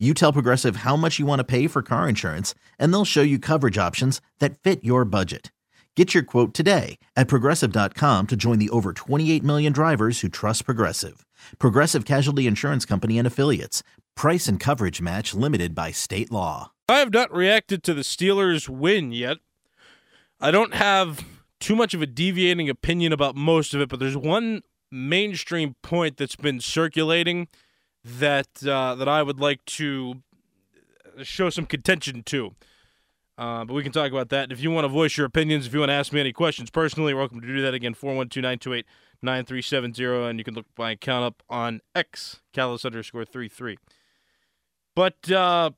You tell Progressive how much you want to pay for car insurance, and they'll show you coverage options that fit your budget. Get your quote today at progressive.com to join the over 28 million drivers who trust Progressive. Progressive Casualty Insurance Company and Affiliates. Price and coverage match limited by state law. I have not reacted to the Steelers' win yet. I don't have too much of a deviating opinion about most of it, but there's one mainstream point that's been circulating that uh, that I would like to show some contention to. Uh, but we can talk about that. If you want to voice your opinions, if you want to ask me any questions personally, you're welcome to do that again. 412-928-9370. and you can look my account up on X, Callas underscore 33. But uh,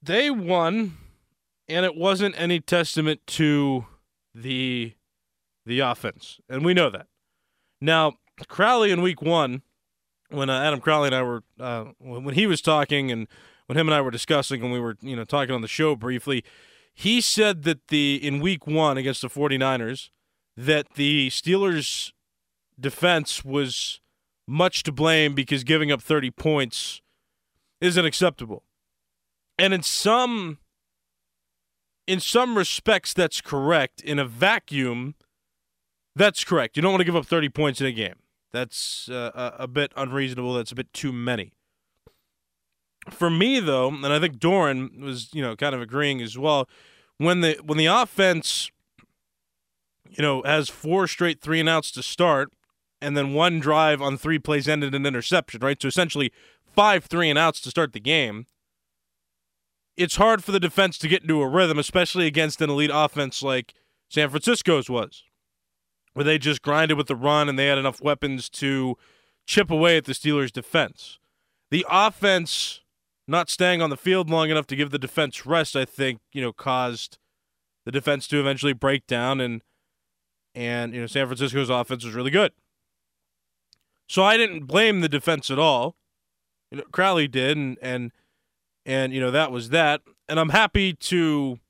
they won, and it wasn't any testament to the the offense, and we know that. Now, Crowley in week one, when uh, Adam Crowley and I were uh, when he was talking, and when him and I were discussing, and we were you know talking on the show briefly, he said that the in week one against the 49ers, that the Steelers' defense was much to blame because giving up 30 points isn't acceptable. And in some in some respects that's correct. In a vacuum, that's correct. You don't want to give up 30 points in a game. That's uh, a, bit unreasonable. That's a bit too many. For me though, and I think Doran was, you know, kind of agreeing as well, when the when the offense you know, has four straight three and outs to start, and then one drive on three plays ended in interception, right? So essentially five three and outs to start the game it's hard for the defense to get into a rhythm, especially against an elite offense like San Francisco's was, where they just grinded with the run and they had enough weapons to chip away at the Steelers' defense. The offense not staying on the field long enough to give the defense rest, I think, you know, caused the defense to eventually break down and and you know San Francisco's offense was really good. So I didn't blame the defense at all. You know, Crowley did and and and, you know, that was that. And I'm happy to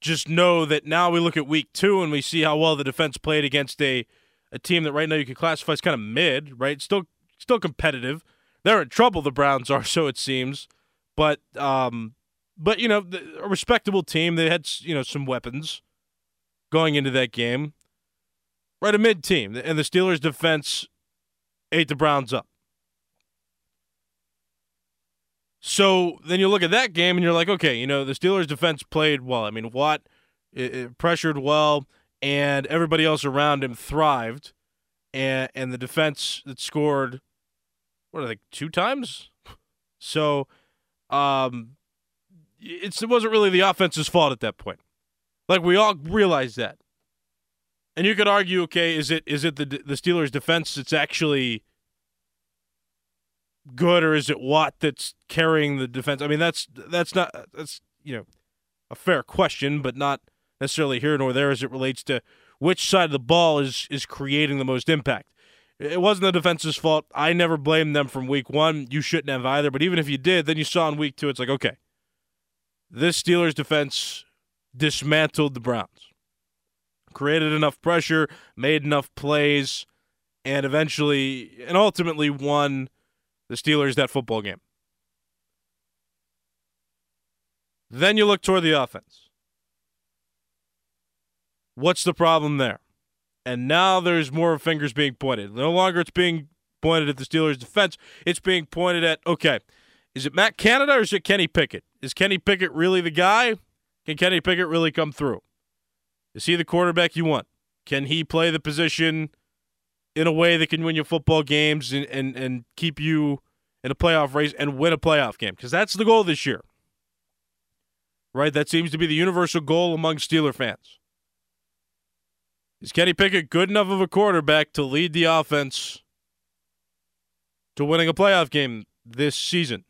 just know that now we look at week two and we see how well the defense played against a, a team that right now you could classify as kind of mid, right? Still still competitive. They're in trouble, the Browns are, so it seems. But um but you know, a respectable team. They had you know some weapons going into that game. Right, a mid team, and the Steelers' defense ate the Browns up. So then you look at that game and you're like, okay, you know, the Steelers' defense played well. I mean, Watt it, it pressured well, and everybody else around him thrived. And and the defense that scored, what are they, two times? So, um, it's, it wasn't really the offense's fault at that point. Like we all realize that. And you could argue, okay, is it is it the the Steelers' defense that's actually good, or is it Watt that's carrying the defense? I mean, that's that's not that's you know a fair question, but not necessarily here nor there as it relates to which side of the ball is is creating the most impact. It wasn't the defense's fault. I never blamed them from week one. You shouldn't have either. But even if you did, then you saw in week two, it's like, okay, this Steelers defense dismantled the Browns, created enough pressure, made enough plays, and eventually and ultimately won the Steelers that football game. Then you look toward the offense. What's the problem there? And now there's more fingers being pointed. No longer it's being pointed at the Steelers' defense. It's being pointed at, okay, is it Matt Canada or is it Kenny Pickett? Is Kenny Pickett really the guy? Can Kenny Pickett really come through? Is he the quarterback you want? Can he play the position in a way that can win you football games and, and, and keep you in a playoff race and win a playoff game because that's the goal this year. Right? That seems to be the universal goal among Steeler fans. Is Kenny Pickett good enough of a quarterback to lead the offense to winning a playoff game this season?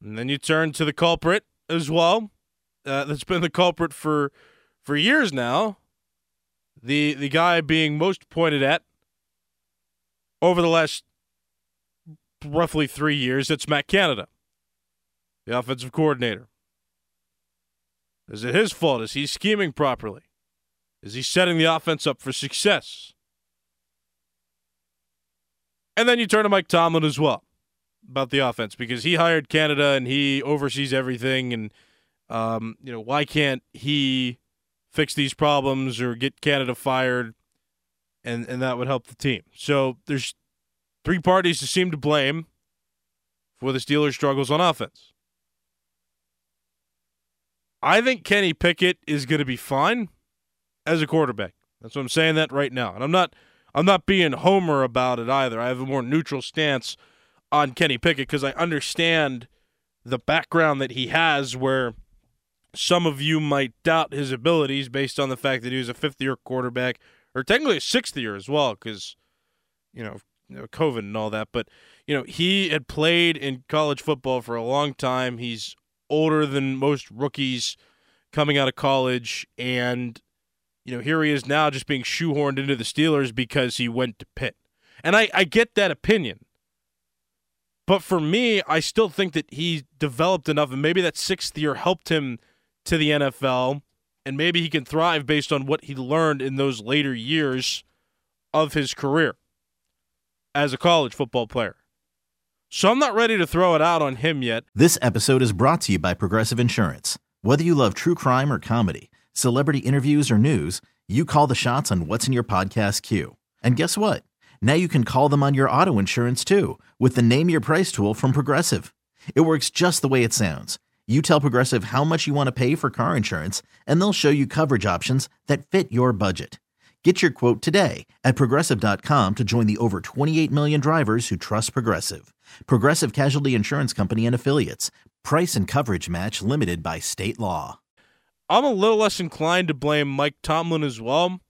And then you turn to the culprit as well. Uh, that's been the culprit for for years now. The the guy being most pointed at over the last roughly three years, it's Matt Canada, the offensive coordinator. Is it his fault? Is he scheming properly? Is he setting the offense up for success? And then you turn to Mike Tomlin as well about the offense because he hired Canada and he oversees everything. And, um, you know, why can't he fix these problems or get Canada fired? And, and that would help the team. So there's three parties to seem to blame for the Steelers' struggles on offense. I think Kenny Pickett is going to be fine as a quarterback. That's what I'm saying that right now. And I'm not I'm not being homer about it either. I have a more neutral stance on Kenny Pickett because I understand the background that he has where some of you might doubt his abilities based on the fact that he was a fifth year quarterback or technically a sixth year as well because you know, COVID and all that. But you know he had played in college football for a long time. He's older than most rookies coming out of college, and you know, here he is now just being shoehorned into the Steelers because he went to Pitt. And I, I get that opinion. But for me, I still think that he developed enough, and maybe that sixth year helped him to the NFL, and maybe he can thrive based on what he learned in those later years of his career as a college football player. So I'm not ready to throw it out on him yet. This episode is brought to you by Progressive Insurance. Whether you love true crime or comedy, celebrity interviews or news, you call the shots on what's in your podcast queue. And guess what? Now you can call them on your auto insurance too with the Name Your Price tool from Progressive. It works just the way it sounds. You tell Progressive how much you want to pay for car insurance, and they'll show you coverage options that fit your budget. Get your quote today at progressive.com to join the over 28 million drivers who trust Progressive. Progressive Casualty Insurance Company and Affiliates. Price and coverage match limited by state law. I'm a little less inclined to blame Mike Tomlin as well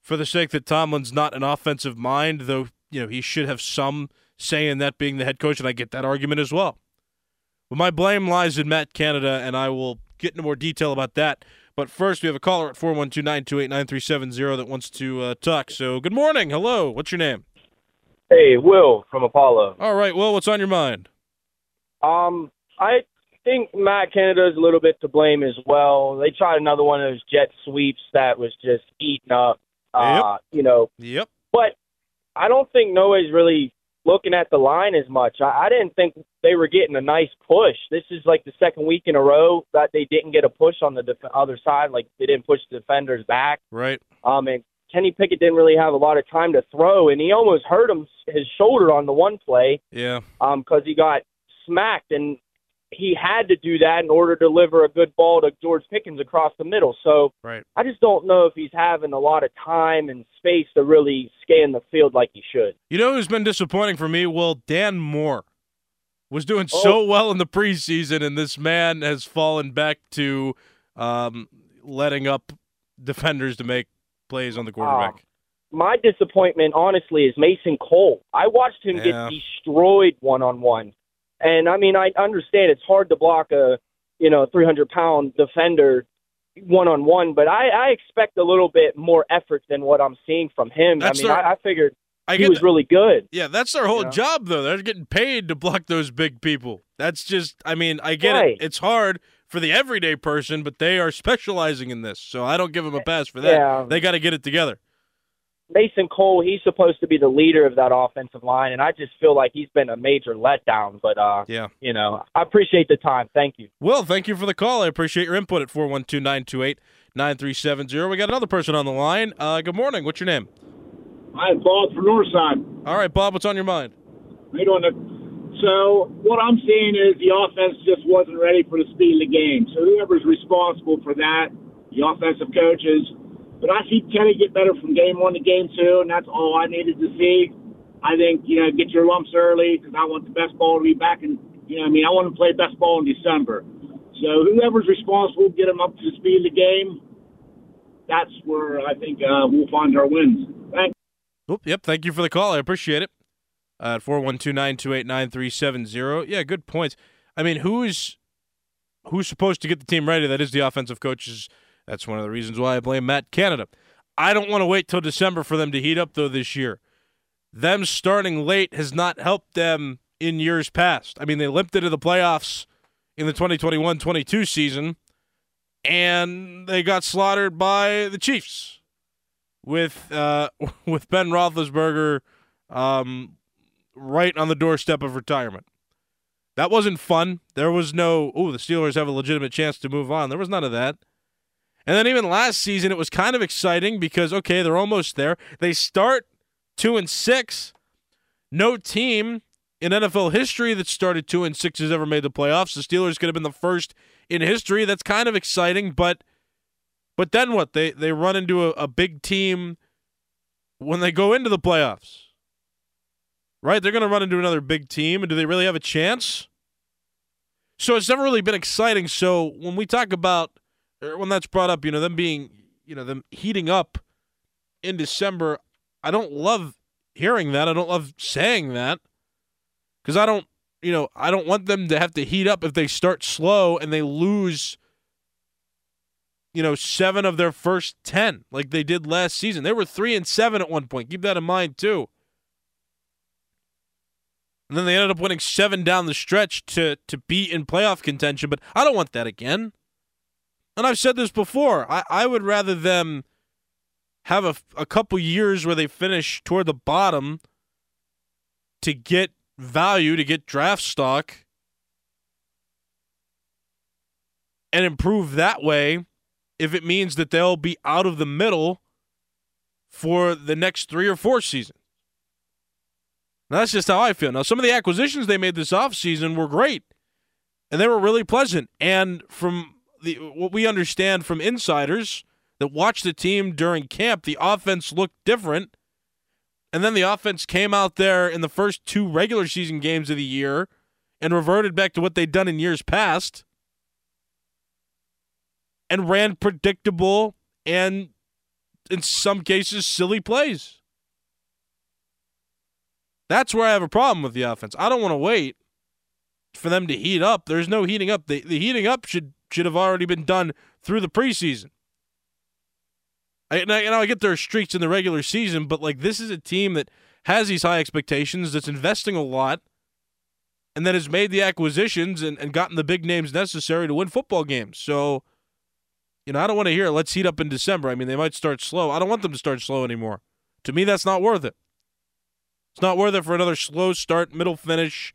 for the sake that Tomlin's not an offensive mind, though, you know, he should have some say in that being the head coach, and I get that argument as well. But my blame lies in Matt Canada, and I will get into more detail about that. But first, we have a caller at 412 928 9370 that wants to uh, talk. So, good morning. Hello. What's your name? Hey, Will from Apollo. All right. Well, what's on your mind? Um, I think Matt Canada is a little bit to blame as well. They tried another one of those jet sweeps that was just eaten up. Uh, you know, Yep. but I don't think Noah's really looking at the line as much. I, I didn't think they were getting a nice push. This is like the second week in a row that they didn't get a push on the def- other side. Like they didn't push the defenders back. Right. Um, and Kenny Pickett didn't really have a lot of time to throw, and he almost hurt him his shoulder on the one play. Yeah. um because he got smacked and he had to do that in order to deliver a good ball to George Pickens across the middle. So Right. I just don't know if he's having a lot of time and space to really scan the field like he should. You know who's been disappointing for me? Well, Dan Moore was doing so well in the preseason, and this man has fallen back to um, letting up defenders to make plays on the quarterback. My disappointment, honestly, is Mason Cole. I watched him Yeah. get destroyed one on one, and I mean, I understand it's hard to block a you know 300 pound defender one on one, but I, I expect a little bit more effort than what I'm seeing from him. That's I mean, their- I, I figured I he was that- really good. Yeah, that's their whole Yeah. job, though. They're getting paid to block those big people. That's just, I mean, I get Right. it. It's hard for the everyday person, but they are specializing in this, so I don't give them a pass for that. Yeah. They got to get it together. Mason Cole, he's supposed to be the leader of that offensive line, and I just feel like he's been a major letdown. But uh, Yeah. you know, I appreciate the time. Thank you. Well, thank you for the call. I appreciate your input at 412 928 9370. We got another person on the line. Uh, good morning. What's your name? Hi, Bob from Northside. All right, Bob, what's on your mind? How you doing? Nick? So what I'm seeing is the offense just wasn't ready for the speed of the game. So whoever's responsible for that, the offensive coaches. But I see Kenny get better from game one to game two, and that's all I needed to see. I think you know get your lumps early because I want the best ball to be back in. You know, I mean, I want to play best ball in December. So whoever's responsible, get them up to the speed of the game. That's where I think uh, we'll find our wins. Thanks. Oop, yep, thank you for the call. I appreciate it. Uh, at 412 928 9370. Yeah, good points. I mean, who's who's supposed to get the team ready? That is the offensive coaches. That's one of the reasons why I blame Matt Canada. I don't want to wait till December for them to heat up though this year. Them starting late has not helped them in years past. I mean, they limped into the playoffs in the 2021-22 season and they got slaughtered by the Chiefs with uh, with Ben Roethlisberger um, right on the doorstep of retirement. That wasn't fun. There was no, oh, the Steelers have a legitimate chance to move on. There was none of that. And then even last season, it was kind of exciting because okay, they're almost there. They start two and six. No team in NFL history that started two and six has ever made the playoffs. The Steelers could have been the first in history. That's kind of exciting, but but then what? They they run into a, a big team when they go into the playoffs. Right? They're gonna run into another big team, and do they really have a chance? So it's never really been exciting. So when we talk about when that's brought up, you know, them being, you know, them heating up in December, I don't love hearing that. I don't love saying that because I don't, you know, I don't want them to have to heat up if they start slow and they lose, you know, seven of their first 10 like they did last season. They were three and seven at one point. Keep that in mind, too. And then they ended up winning seven down the stretch to to be in playoff contention, but I don't want that again and I've said this before, I, I would rather them have a, a couple years where they finish toward the bottom to get value, to get draft stock, and improve that way if it means that they'll be out of the middle for the next three or four seasons. Now, that's just how I feel. Now, some of the acquisitions they made this offseason were great, and they were really pleasant. And from the what we understand from insiders that watched the team during camp, the offense looked different. And then the offense came out there in the first two regular season games of the year and reverted back to what they'd done in years past and ran predictable and in some cases silly plays. That's where I have a problem with the offense. I don't want to wait for them to heat up. There's no heating up. The, the heating up should should have already been done through the preseason. I, and I, I get their streaks in the regular season, but like this is a team that has these high expectations, that's investing a lot, and that has made the acquisitions and, and gotten the big names necessary to win football games. So, you know, I don't want to hear let's heat up in December. I mean, they might start slow. I don't want them to start slow anymore. To me, that's not worth it. It's not worth it for another slow start, middle finish,